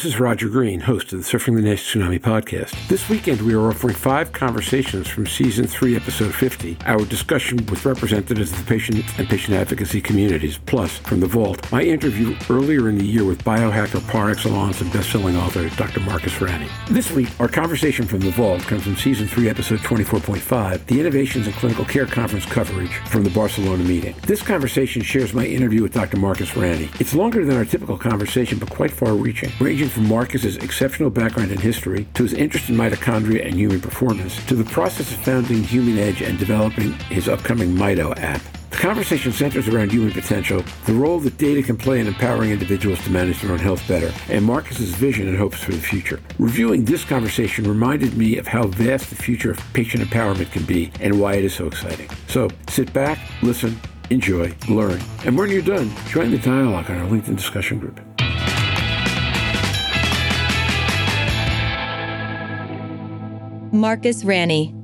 this is Roger Green, host of the Surfing the NASH Tsunami podcast. This weekend, we are offering five conversations from season three, episode 50, our discussion with representatives of the patient and patient advocacy communities, plus from the Vault, my interview earlier in the year with biohacker par excellence and best-selling author Dr. Marcus Ranney. This week, our conversation from the Vault comes from season three, episode 24.5, the Innovations in Clinical Care Conference coverage from the Barcelona meeting. This conversation shares my interview with Dr. Marcus Ranney. It's longer than our typical conversation, but quite far reaching, ranging from Marcus's exceptional background in history to his interest in mitochondria and human performance to the process of founding Human Edge and developing his upcoming Mito app. The conversation centers around human potential, the role that data can play in empowering individuals to manage their own health better, and Marcus's vision and hopes for the future. Reviewing this conversation reminded me of how vast the future of patient empowerment can be and why it is so exciting. So sit back, listen, enjoy, learn, and when you're done, join the dialogue on our LinkedIn discussion group. Marcus Ranney.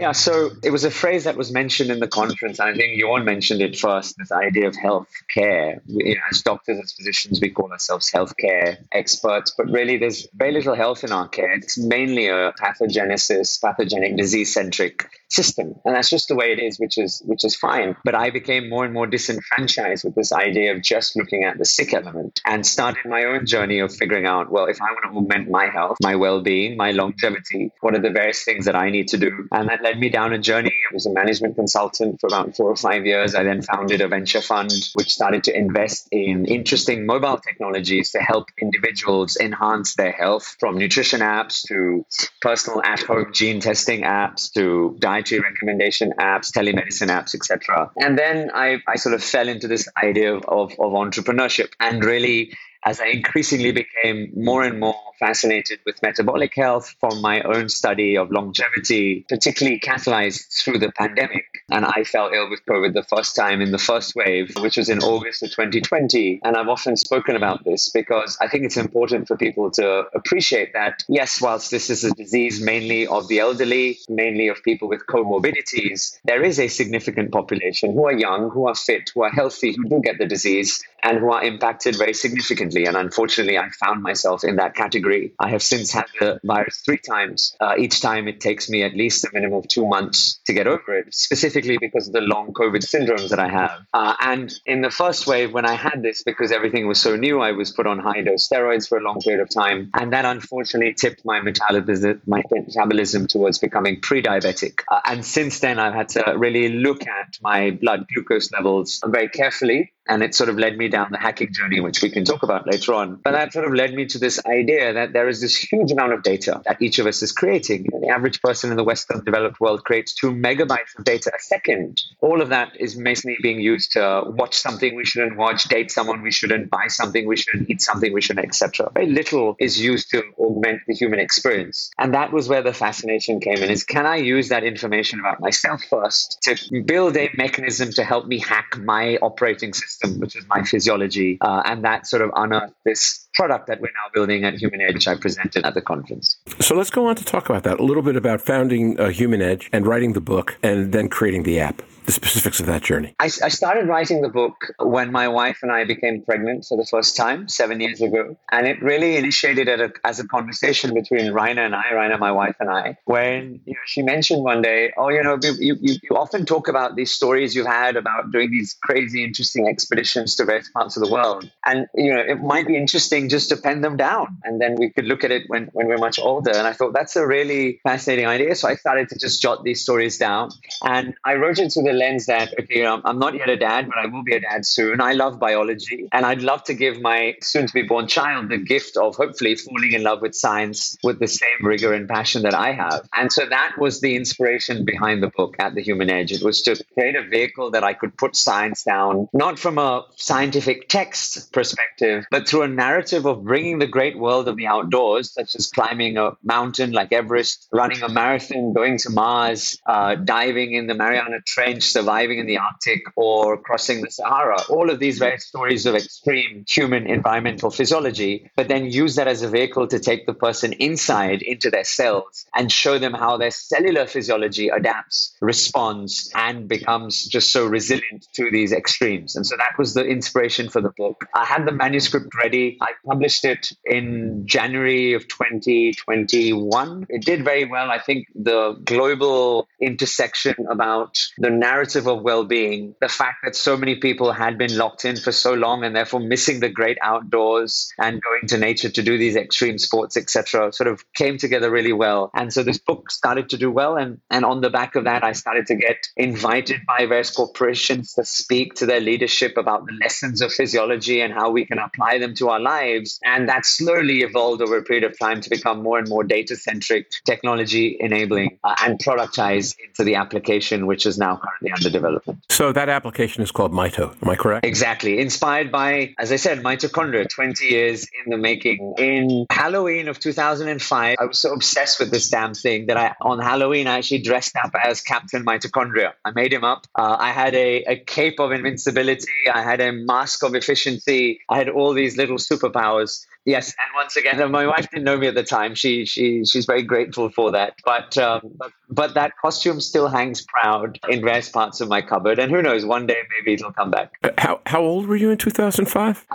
Yeah, so it was a phrase that was mentioned in the conference. And I think all mentioned it first this idea of health care. You know, as doctors, as physicians, we call ourselves healthcare experts, but really there's very little health in our care. It's mainly a pathogenesis, pathogenic disease centric system and that's just the way it is which is which is fine but i became more and more disenfranchised with this idea of just looking at the sick element and started my own journey of figuring out well if i want to augment my health my well-being my longevity what are the various things that i need to do and that led me down a journey i was a management consultant for about four or five years i then founded a venture fund which started to invest in interesting mobile technologies to help individuals enhance their health from nutrition apps to personal at-home gene testing apps to dietary recommendation apps, telemedicine apps, etc. And then I, I sort of fell into this idea of, of entrepreneurship and really as I increasingly became more and more fascinated with metabolic health from my own study of longevity, particularly catalyzed through the pandemic. And I fell ill with COVID the first time in the first wave, which was in August of 2020. And I've often spoken about this because I think it's important for people to appreciate that, yes, whilst this is a disease mainly of the elderly, mainly of people with comorbidities, there is a significant population who are young, who are fit, who are healthy, who do get the disease and who are impacted very significantly. And unfortunately, I found myself in that category. I have since had the virus three times. Uh, each time it takes me at least a minimum of two months to get over it, specifically because of the long COVID syndromes that I have. Uh, and in the first wave, when I had this, because everything was so new, I was put on high dose steroids for a long period of time. And that unfortunately tipped my metabolism, my metabolism towards becoming pre diabetic. Uh, and since then, I've had to really look at my blood glucose levels very carefully and it sort of led me down the hacking journey, which we can talk about later on. But that sort of led me to this idea that there is this huge amount of data that each of us is creating. The average person in the Western developed world creates two megabytes of data a second. All of that is mainly being used to watch something we shouldn't watch, date someone we shouldn't, buy something we shouldn't, eat something we shouldn't, etc. Very little is used to augment the human experience. And that was where the fascination came in is can I use that information about myself first to build a mechanism to help me hack my operating system system, which is my physiology, uh, and that sort of unearthed this product that we're now building at Human Edge. I presented at the conference. So let's go on to talk about that a little bit about founding uh, Human Edge and writing the book, and then creating the app the specifics of that journey? I, I, started writing the book when my wife and I became pregnant for the first time seven years ago. And it really initiated a, as a conversation between Raina and I, Raina, my wife and I, when you know, she mentioned one day, oh, you know, you, you, you often talk about these stories you've had about doing these crazy, interesting expeditions to various parts of the world. And, you know, it might be interesting just to pen them down. And then we could look at it when, when we're much older. And I thought that's a really fascinating idea. So I started to just jot these stories down. And I wrote it to the lens that okay, you know, I'm not yet a dad, but I will be a dad soon. I love biology, and I'd love to give my soon-to-be born child the gift of hopefully falling in love with science with the same rigor and passion that I have. And so that was the inspiration behind the book at the Human Edge. It was to create a vehicle that I could put science down, not from a scientific text perspective, but through a narrative of bringing the great world of the outdoors, such as climbing a mountain like Everest, running a marathon, going to Mars, uh, diving in the Mariana Trench surviving in the Arctic, or crossing the Sahara. All of these various stories of extreme human environmental physiology, but then use that as a vehicle to take the person inside into their cells and show them how their cellular physiology adapts, responds, and becomes just so resilient to these extremes. And so that was the inspiration for the book. I had the manuscript ready. I published it in January of 2021. It did very well. I think the global intersection about the narrative of well being, the fact that so many people had been locked in for so long and therefore missing the great outdoors and going to nature to do these extreme sports, etc., sort of came together really well. And so this book started to do well. And, and on the back of that, I started to get invited by various corporations to speak to their leadership about the lessons of physiology and how we can apply them to our lives. And that slowly evolved over a period of time to become more and more data centric, technology enabling, uh, and productized into the application, which is now currently under development. So that application is called Mito. Am I correct? Exactly. Inspired by, as I said, mitochondria, 20 years in the making. In Halloween of 2005, I was so obsessed with this damn thing that I, on Halloween, I actually dressed up as Captain Mitochondria. I made him up. Uh, I had a, a cape of invincibility. I had a mask of efficiency. I had all these little superpowers. Yes, and once again, my wife didn't know me at the time. She she she's very grateful for that. But um, but, but that costume still hangs proud in various parts of my cupboard, and who knows? One day maybe it'll come back. Uh, how how old were you in two thousand five?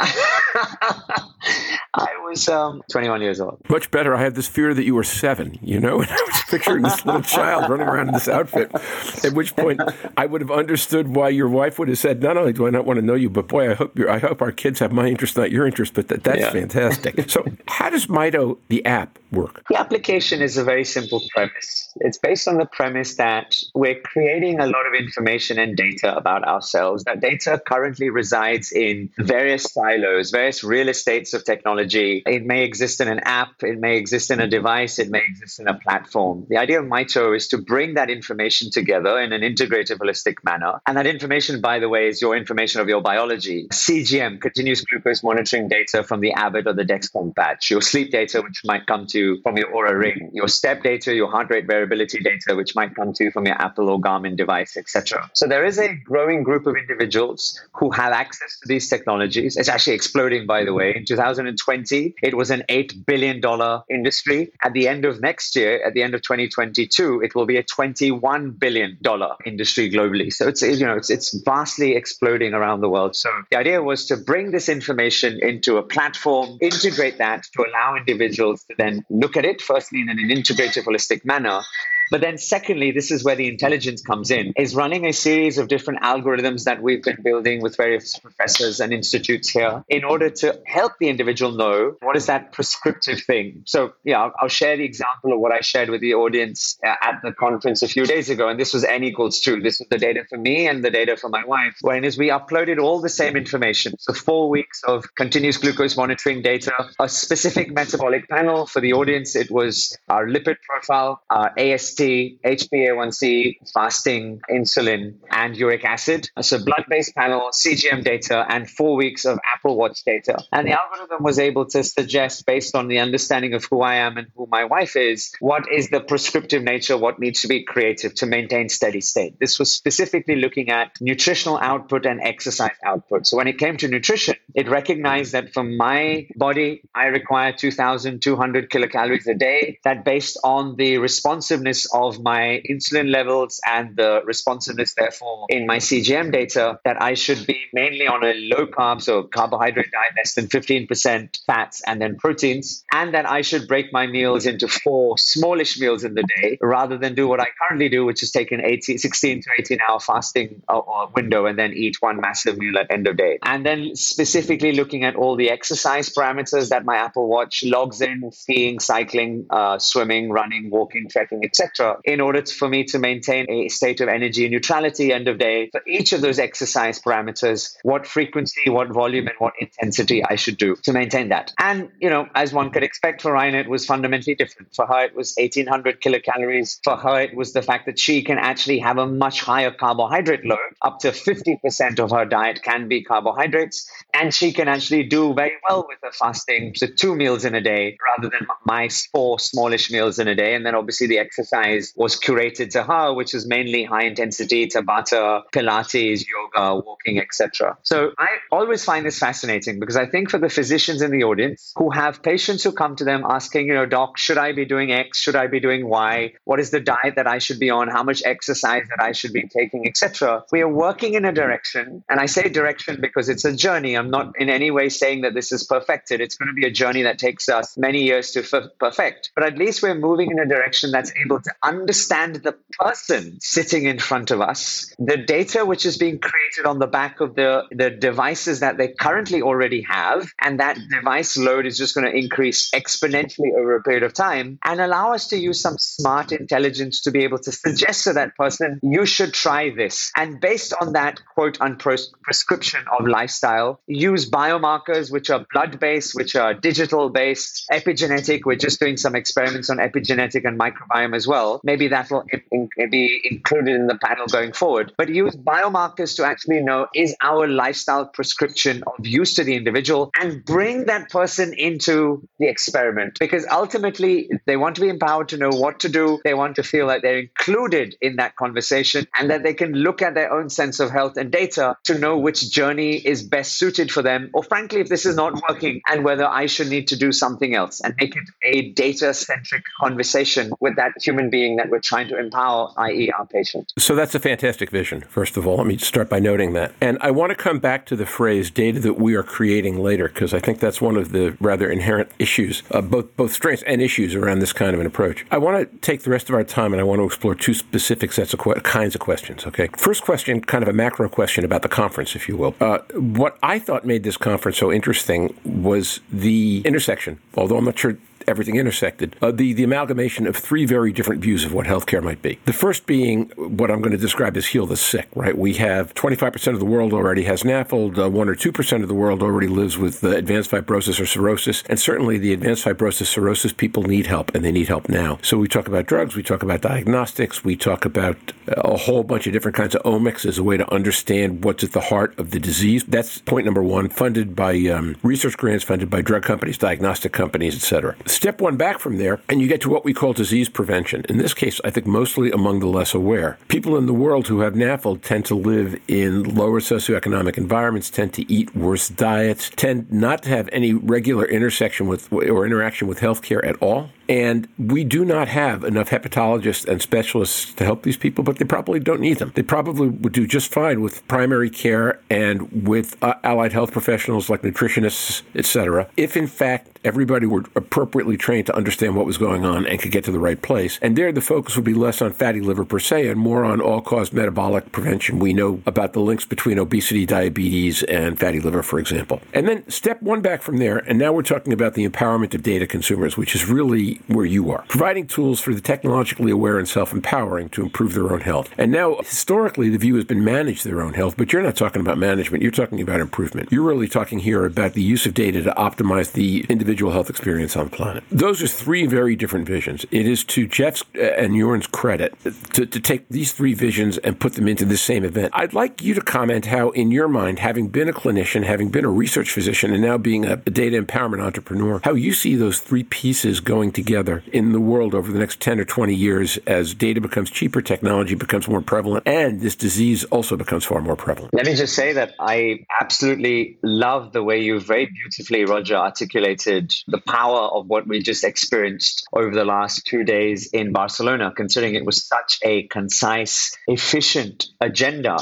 I was um, 21 years old. Much better. I had this fear that you were seven, you know, and I was picturing this little child running around in this outfit. At which point, I would have understood why your wife would have said, "Not only do I not want to know you, but boy, I hope I hope our kids have my interest, not your interest." But that, that's yeah. fantastic. So, how does Mito, the app, work? The application is a very simple premise. It's based on the premise that we're creating a lot of information and data about ourselves. That data currently resides in various silos, various real estates of technology. It may exist in an app, it may exist in a device, it may exist in a platform. The idea of Mito is to bring that information together in an integrated, holistic manner. And that information, by the way, is your information of your biology. CGM, continuous glucose monitoring data from the Abbott or the Dexcom patch, your sleep data, which might come to from your Oura Ring, your step data, your heart rate variability data, which might come to from your Apple or Garmin device, etc. So there is a growing group of individuals who have access to these technologies. It's actually exploding, by the way. In 2020, it was an $8 billion industry. At the end of next year, at the end of 2022, it will be a $21 billion industry globally. So it's, you know, it's, it's vastly exploding around the world. So the idea was to bring this information into a platform, integrate that to allow individuals to then look at it, firstly in an integrated, holistic manner, but then, secondly, this is where the intelligence comes in, is running a series of different algorithms that we've been building with various professors and institutes here in order to help the individual know what is that prescriptive thing. So, yeah, I'll, I'll share the example of what I shared with the audience uh, at the conference a few days ago. And this was N equals two. This was the data for me and the data for my wife. When is we uploaded all the same information. So, four weeks of continuous glucose monitoring data, a specific metabolic panel for the audience. It was our lipid profile, our AST HbA1c, fasting, insulin, and uric acid. So blood based panel, CGM data, and four weeks of Apple Watch data. And the algorithm was able to suggest, based on the understanding of who I am and who my wife is, what is the prescriptive nature, what needs to be creative to maintain steady state. This was specifically looking at nutritional output and exercise output. So when it came to nutrition, it recognized that for my body, I require 2,200 kilocalories a day. That based on the responsiveness of my insulin levels and the responsiveness, therefore, in my CGM data, that I should be mainly on a low carb, so carbohydrate diet, less than 15% fats and then proteins, and that I should break my meals into four smallish meals in the day rather than do what I currently do, which is take an 18, 16 to 18 hour fasting uh, window and then eat one massive meal at end of day. And then specifically looking at all the exercise parameters that my Apple Watch logs in, skiing, cycling, uh, swimming, running, walking, trekking, etc in order for me to maintain a state of energy neutrality end of day for each of those exercise parameters, what frequency, what volume, and what intensity I should do to maintain that. And, you know, as one could expect for Raina, it was fundamentally different. For her, it was 1800 kilocalories. For her, it was the fact that she can actually have a much higher carbohydrate load. Up to 50% of her diet can be carbohydrates. And she can actually do very well with her fasting. So two meals in a day rather than my four smallish meals in a day. And then obviously the exercise exercise was curated to her, which was mainly high intensity Tabata, Pilates, yoga, walking, etc. So I always find this fascinating because I think for the physicians in the audience who have patients who come to them asking, you know, doc, should I be doing X? Should I be doing Y? What is the diet that I should be on? How much exercise that I should be taking, etc. We are working in a direction, and I say direction because it's a journey. I'm not in any way saying that this is perfected. It's going to be a journey that takes us many years to f- perfect. But at least we're moving in a direction that's able to understand the person sitting in front of us, the data which is being created on the back of the, the devices that they currently already have, and that device load is just going to increase exponentially over a period of time, and allow us to use some smart intelligence to be able to suggest to that person, you should try this. And based on that quote unquote prescription of lifestyle, use biomarkers which are blood based, which are digital based, epigenetic. We're just doing some experiments on epigenetic and microbiome as well. Maybe that will be included in the panel going forward. But use biomarkers to actually know is our lifestyle prescription of use to the individual and bring that person into the experiment because ultimately they want to be empowered to know what to do. They want to feel that they're included in that conversation and that they can look at their own sense of health and data to know which journey is best suited for them, or frankly, if this is not working and whether I should need to do something else and make it a data centric conversation with that human being that we're trying to empower, i.e., our patient. So that's a fantastic vision, first of all. Let me start by noting that. And I want to come back to the phrase data that we are creating later, because I think that's one of the rather inherent issues, uh, both, both strengths and issues around this kind of an approach. I want to take the rest of our time and I want to explore two specific sets of que- kinds of questions, okay? First question, kind of a macro question about the conference, if you will. Uh, what I thought made this conference so interesting was the intersection, although I'm not sure everything intersected, uh, the, the amalgamation of three very different views of what healthcare might be. The first being what I'm going to describe as heal the sick, right? We have 25% of the world already has NAFLD, uh, 1 or 2% of the world already lives with uh, advanced fibrosis or cirrhosis, and certainly the advanced fibrosis cirrhosis people need help, and they need help now. So we talk about drugs, we talk about diagnostics, we talk about uh, a whole bunch of different kinds of omics as a way to understand what's at the heart of the disease. That's point number one, funded by um, research grants, funded by drug companies, diagnostic companies, et cetera. Step one back from there, and you get to what we call disease prevention. In this case, I think mostly among the less aware. People in the world who have NAFLD tend to live in lower socioeconomic environments, tend to eat worse diets, tend not to have any regular intersection with or interaction with healthcare at all. And we do not have enough hepatologists and specialists to help these people, but they probably don't need them. They probably would do just fine with primary care and with uh, allied health professionals like nutritionists, etc. If in fact everybody were appropriately trained to understand what was going on and could get to the right place. And there, the focus would be less on fatty liver per se and more on all cause metabolic prevention. We know about the links between obesity, diabetes, and fatty liver, for example. And then step one back from there, and now we're talking about the empowerment of data consumers, which is really where you are, providing tools for the technologically aware and self empowering to improve their own health. And now, historically, the view has been manage their own health, but you're not talking about management, you're talking about improvement. You're really talking here about the use of data to optimize the individual health experience on the planet. Those are three very different visions. It is to Jeff's uh, and Jorn's credit to, to take these three visions and put them into the same event. I'd like you to comment how, in your mind, having been a clinician, having been a research physician, and now being a data empowerment entrepreneur, how you see those three pieces going together together in the world over the next 10 or 20 years as data becomes cheaper, technology becomes more prevalent, and this disease also becomes far more prevalent? Let me just say that I absolutely love the way you very beautifully, Roger, articulated the power of what we just experienced over the last two days in Barcelona, considering it was such a concise, efficient agenda.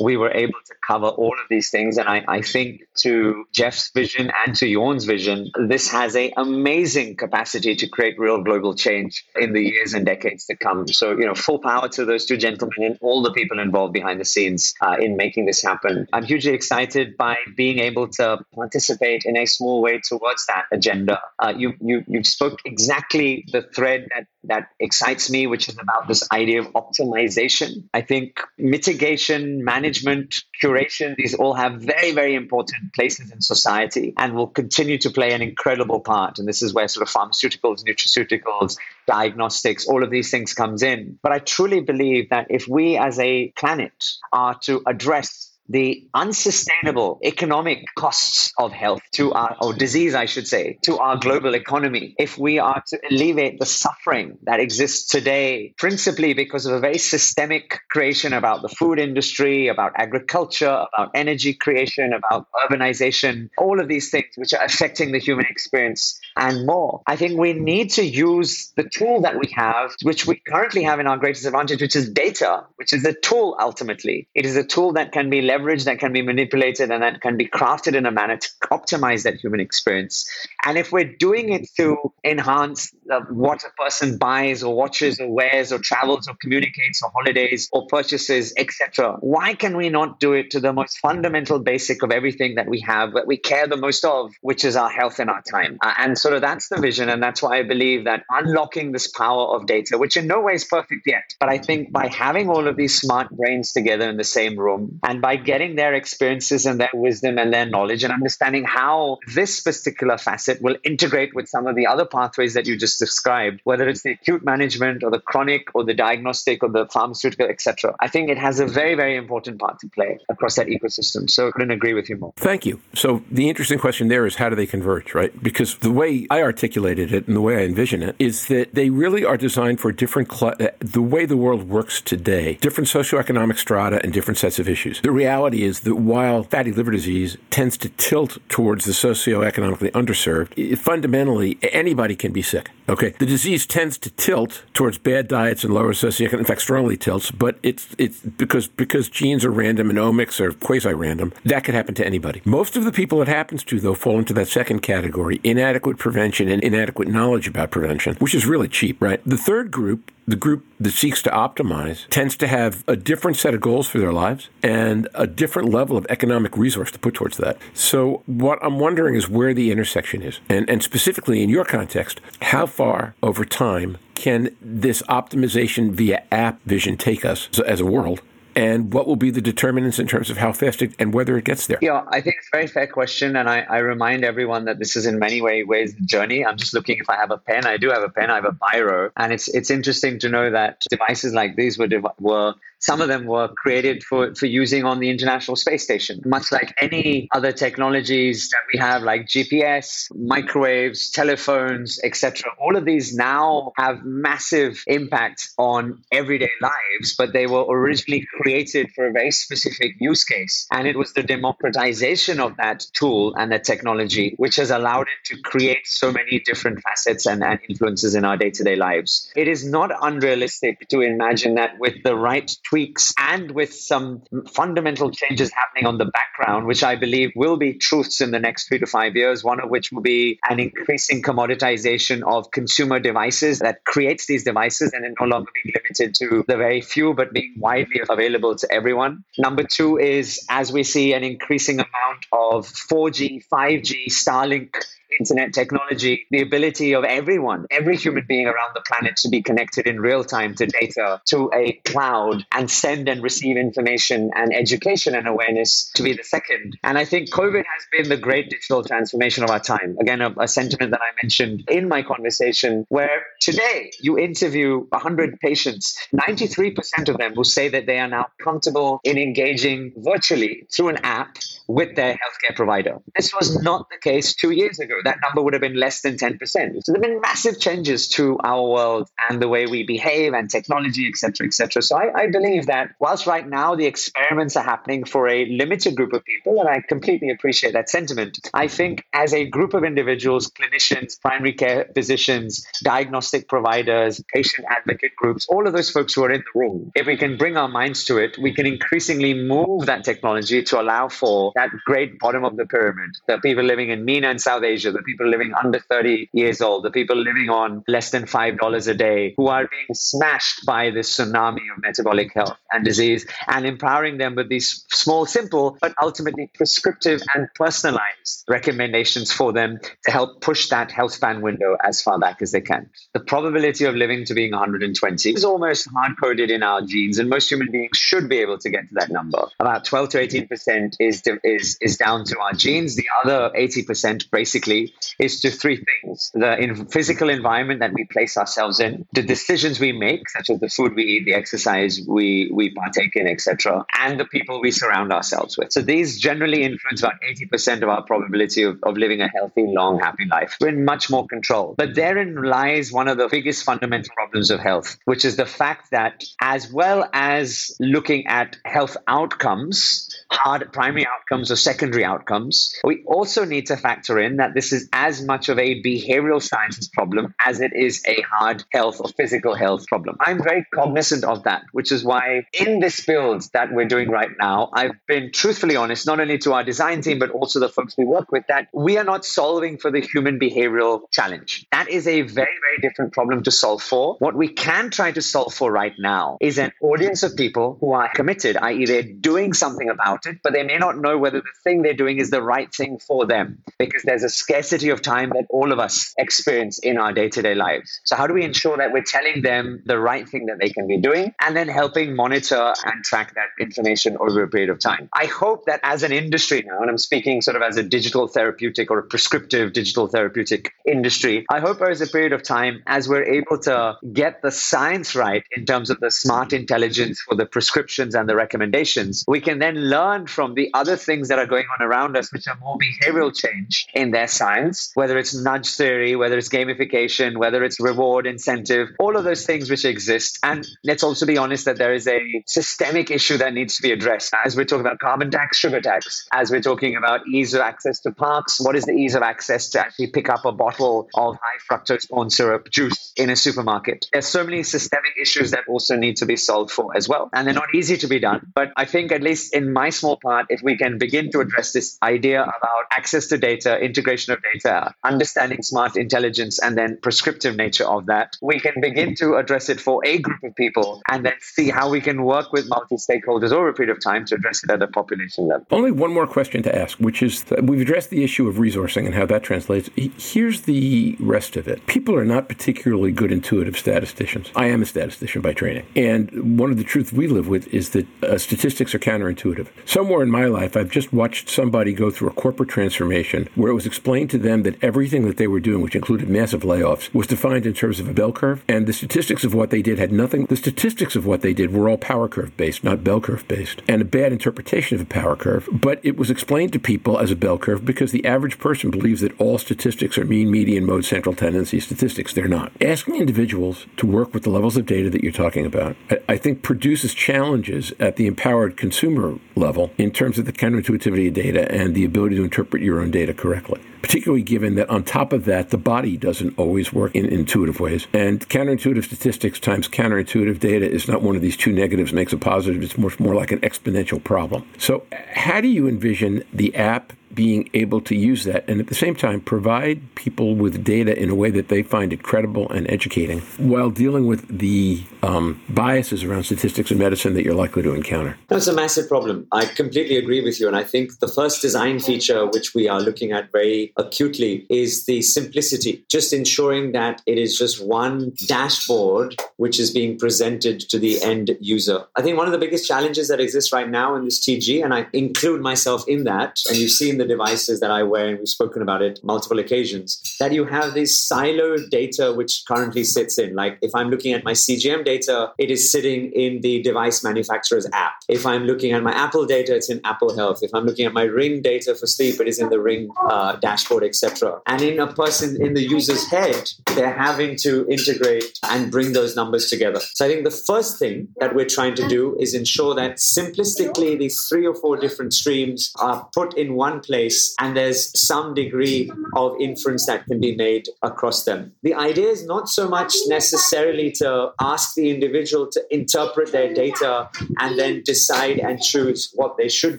We were able to cover all of these things. And I, I think to Jeff's vision and to Jorn's vision, this has an amazing capacity to create real global change in the years and decades to come. So, you know, full power to those two gentlemen and all the people involved behind the scenes uh, in making this happen. I'm hugely excited by being able to participate in a small way towards that agenda. Uh, you, you, you spoke exactly the thread that, that excites me, which is about this idea of optimization. I think mitigation, management, curation, these all have very, very important places in society and will continue to play an incredible part. And this is where sort of pharmaceuticals, nutraceuticals, diagnostics, all of these things comes in. But I truly believe that if we as a planet are to address the unsustainable economic costs of health to our, or disease, I should say, to our global economy, if we are to alleviate the suffering that exists today, principally because of a very systemic creation about the food industry, about agriculture, about energy creation, about urbanization, all of these things which are affecting the human experience and more. I think we need to use the tool that we have, which we currently have in our greatest advantage, which is data, which is a tool ultimately. It is a tool that can be leveraged, that can be manipulated, and that can be crafted in a manner to optimize that human experience. And if we're doing it to enhance uh, what a person buys or watches or wears or travels or communicates or holidays or purchases, etc., why can we not do it to the most fundamental basic of everything that we have, that we care the most of, which is our health and our time? Uh, and sort of that's the vision. And that's why I believe that unlocking this power of data, which in no way is perfect yet, but I think by having all of these smart brains together in the same room and by getting their experiences and their wisdom and their knowledge and understanding how this particular facet will integrate with some of the other pathways that you just described, whether it's the acute management or the chronic or the diagnostic or the pharmaceutical, etc. I think it has a very, very important part to play across that ecosystem. So I couldn't agree with you more. Thank you. So the interesting question there is how do they converge, right? Because the way I articulated it and the way I envision it is that they really are designed for different, cl- uh, the way the world works today, different socioeconomic strata and different sets of issues. The reality is that while fatty liver disease tends to tilt towards the socioeconomically underserved, fundamentally anybody can be sick. Okay, the disease tends to tilt towards bad diets and lower socioeconomic. In fact, strongly tilts, but it's it's because because genes are random and omics are quasi-random. That could happen to anybody. Most of the people it happens to, though, fall into that second category: inadequate prevention and inadequate knowledge about prevention, which is really cheap, right? The third group the group that seeks to optimize tends to have a different set of goals for their lives and a different level of economic resource to put towards that. So, what I'm wondering is where the intersection is. And, and specifically in your context, how far over time can this optimization via app vision take us as a world? And what will be the determinants in terms of how fast it, and whether it gets there? Yeah, I think it's a very fair question. And I, I remind everyone that this is in many way, ways a journey. I'm just looking if I have a pen. I do have a pen. I have a biro. And it's it's interesting to know that devices like these were, were some of them were created for, for using on the International Space Station, much like any other technologies that we have, like GPS, microwaves, telephones, etc. All of these now have massive impact on everyday lives, but they were originally created for a very specific use case. And it was the democratization of that tool and that technology which has allowed it to create so many different facets and, and influences in our day to day lives. It is not unrealistic to imagine that with the right tweaks and with some fundamental changes happening on the background, which I believe will be truths in the next three to five years. One of which will be an increasing commoditization of consumer devices that creates these devices and it no longer being limited to the very few, but being widely available to everyone. Number two is as we see an increasing amount of 4G, 5G, Starlink internet technology, the ability of everyone, every mm-hmm. human being around the planet to be connected in real time to data, to a cloud, and send and receive information and education and awareness to be the second. And I think COVID has been the great digital transformation of our time. Again, a, a sentiment that I mentioned in my conversation, where today you interview 100 patients, 93% of them will say that they are now comfortable in engaging virtually through an app with their healthcare provider. This was not the case two years ago. That number would have been less than 10%. So there have been massive changes to our world and the way we behave and technology, et cetera, et cetera. So I, I believe that whilst right now the experiments are happening for a limited group of people, and I completely appreciate that sentiment, I think as a group of individuals, clinicians, primary care physicians, diagnostic providers, patient advocate groups, all of those folks who are in the room, if we can bring our minds to it, we can increasingly move that technology to allow for that great bottom of the pyramid, the people living in MENA and South Asia, the people living under 30 years old, the people living on less than $5 a day, who are being smashed by this tsunami of metabolic health and disease, and empowering them with these small, simple, but ultimately prescriptive and personalized recommendations for them to help push that health span window as far back as they can. The probability of living to being 120 is almost hard coded in our genes, and most human beings should be able to get to that number. About 12 to 18% is is is down to our genes. The other 80% basically is to three things: the in physical environment that we place ourselves in, the decisions we make, such as the food we eat, the exercise we we partake in, etc., and the people we surround ourselves with. So these generally influence about 80% of our probability of, of living a healthy, long, happy life. We're in much more control. But therein lies one of the biggest fundamental problems of health, which is the fact that as well as looking at health outcomes, primary outcomes or secondary outcomes, we also need to factor in that this is as much of a behavioral sciences problem as it is a hard health or physical health problem. I'm very cognizant of that, which is why in this build that we're doing right now, I've been truthfully honest, not only to our design team, but also the folks we work with, that we are not solving for the human behavioral challenge. That is a very, very different problem to solve for. What we can try to solve for right now is an audience of people who are committed, i.e., they're doing something about it, but they may not know whether the thing they're doing is the right thing for them because there's a scarcity of time that all of us experience in our day to day lives. So, how do we ensure that we're telling them the right thing that they can be doing and then helping monitor and track that information over a period of time? I hope that as an industry now, and I'm speaking sort of as a digital therapeutic or a prescriptive digital therapeutic industry, I hope there is a period of time as we're able to get the science right in terms of the smart intelligence for the prescriptions and the recommendations, we can then learn from the other things that are going on around us, which are more behavioral change in their science, whether it's nudge theory, whether it's gamification, whether it's reward incentive, all of those things which exist. And let's also be honest that there is a systemic issue that needs to be addressed. As we're talking about carbon tax, sugar tax, as we're talking about ease of access to parks, what is the ease of access to actually pick up a bottle of high fructose corn syrup juice in a supermarket? There's so many systemic issues that also need to be solved for as well. And they're not easy to be done. But I think, at least in my small part, if we can begin to address this idea about access to data, integration of data, understanding smart intelligence, and then prescriptive nature of that, we can begin to address it for a group of people and then see how we can work with multi stakeholders over a period of time to address it at a population level. Only one more question to ask, which is we've addressed the issue of resourcing and how that translates. Here's the rest of it people are not particularly good intuitive statisticians. I am a statistician by training. And one of the truths we live with is that uh, statistics are counterintuitive. Somewhere in my life, I've just watched somebody go through a corporate transformation where it was explained to them that everything that they were doing, which included massive layoffs, was defined in terms of a bell curve. And the statistics of what they did had nothing, the statistics of what they did were all power curve based, not bell curve based, and a bad interpretation of a power curve. But it was explained to people as a bell curve because the average person believes that all statistics are mean, median, mode, central tendency statistics. They're not. Asking individuals to work with the levels of data that you're talking about, I think produces challenges at the empowered consumer level in terms of the counterintuitivity of data and the ability to interpret your own data correctly. Particularly given that on top of that, the body doesn't always work in intuitive ways. And counterintuitive statistics times counterintuitive data is not one of these two negatives makes a positive. It's much more like an exponential problem. So, how do you envision the app being able to use that and at the same time provide people with data in a way that they find it credible and educating while dealing with the um, biases around statistics and medicine that you're likely to encounter? That's a massive problem. I completely agree with you. And I think the first design feature which we are looking at very acutely is the simplicity, just ensuring that it is just one dashboard which is being presented to the end user. I think one of the biggest challenges that exists right now in this TG, and I include myself in that, and you've seen the devices that I wear, and we've spoken about it multiple occasions, that you have this siloed data which currently sits in. Like if I'm looking at my CGM data, it is sitting in the device manufacturer's app. If I'm looking at my Apple data, it's in Apple Health. If I'm looking at my Ring data for sleep, it is in the Ring uh, dashboard, etc. And in a person, in the user's head, they're having to integrate and bring those numbers together. So I think the first thing that we're trying to do is ensure that simplistically these three or four different streams are put in one place and there's some degree of inference that can be made across them. The idea is not so much necessarily to ask the individual to interpret their data and then decide and choose what they should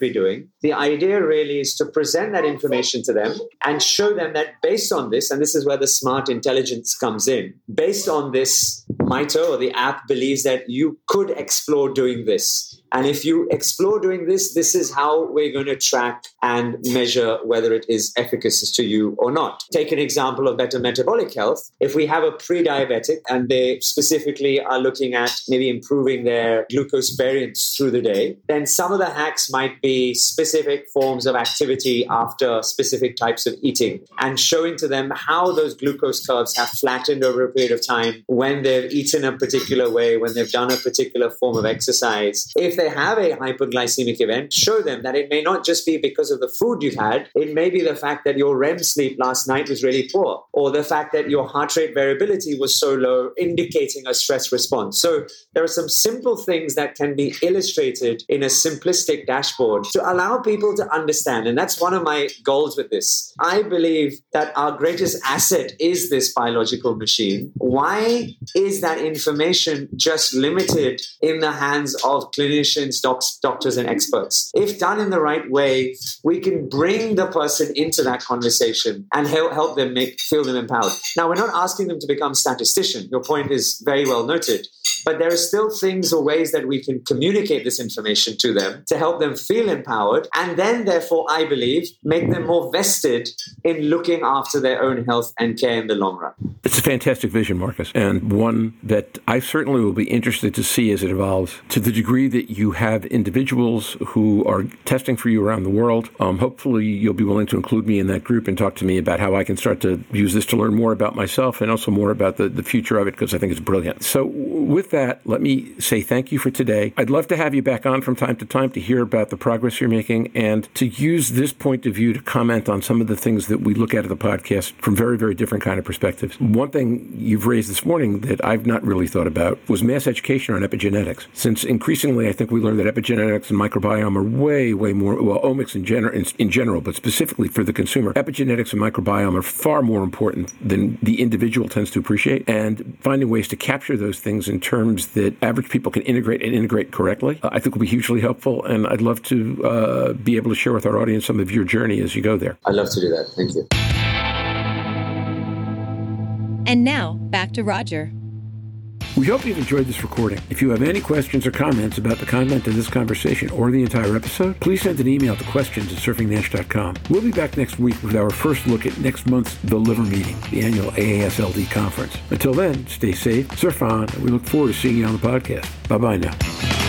be doing. The idea really is to present that information to them and show them that based on this, and this is where the smart intelligence comes in, based on this, Mito or the app believes that you could explore doing this And if you explore doing this, this is how we're going to track and measure whether it is efficacious to you or not. Take an example of better metabolic health. If we have a pre diabetic and they specifically are looking at maybe improving their glucose variance through the day, then some of the hacks might be specific forms of activity after specific types of eating and showing to them how those glucose curves have flattened over a period of time when they've eaten a particular way, when they've done a particular form of exercise. If they have a hypoglycemic event, show them that it may not just be because of the food you've had, it may be the fact that your REM sleep last night was really poor, or the fact that your heart rate variability was so low, indicating a stress response. So there are some simple things that can be illustrated in a simplistic dashboard to allow people to understand. And that's one of my goals with this. I believe that our greatest asset is this biological machine. Why is that information just limited in the hands of clinicians, docs, doctors, and experts? If done in the right way, we can bring the person into that conversation and help, help them make, feel them empowered. Now, we're not asking them to become statistician. Your point is very well noted. But there are still things or ways that we can communicate this information to them to help them feel empowered. And then, therefore, I believe, make them more vested in looking after their own health and care in the long run. It's a fantastic vision, Marcus, and one that I certainly will be interested to see as it evolves. To the degree that you have individuals who are testing for you around the world, um, hopefully you'll be willing to include me in that group and talk to me about how I can start to use this to learn more about myself and also more about the, the future of it because I think it's brilliant. So, with that, let me say thank you for today. I'd love to have you back on from time to time to hear about the progress you're making and to use this point of view to comment on some of the things that we look at in the podcast from very, very different kind of perspectives. One thing you've raised this morning that I've not really thought about was mass education on epigenetics. Since increasingly, I think we learn that epigenetics and microbiome are way, way more, well, omics in, in, in general, but specifically for the consumer, epigenetics and microbiome are far more important than the individual tends to appreciate. And finding ways to capture those things in terms that average people can integrate and integrate correctly, uh, I think will be hugely helpful. And I'd love to uh, be able to share with our audience some of your journey as you go there. I'd love to do that. Thank you. And now, back to Roger. We hope you've enjoyed this recording. If you have any questions or comments about the content of this conversation or the entire episode, please send an email to questions at surfingnash.com. We'll be back next week with our first look at next month's The Liver Meeting, the annual AASLD conference. Until then, stay safe, surf on, and we look forward to seeing you on the podcast. Bye bye now.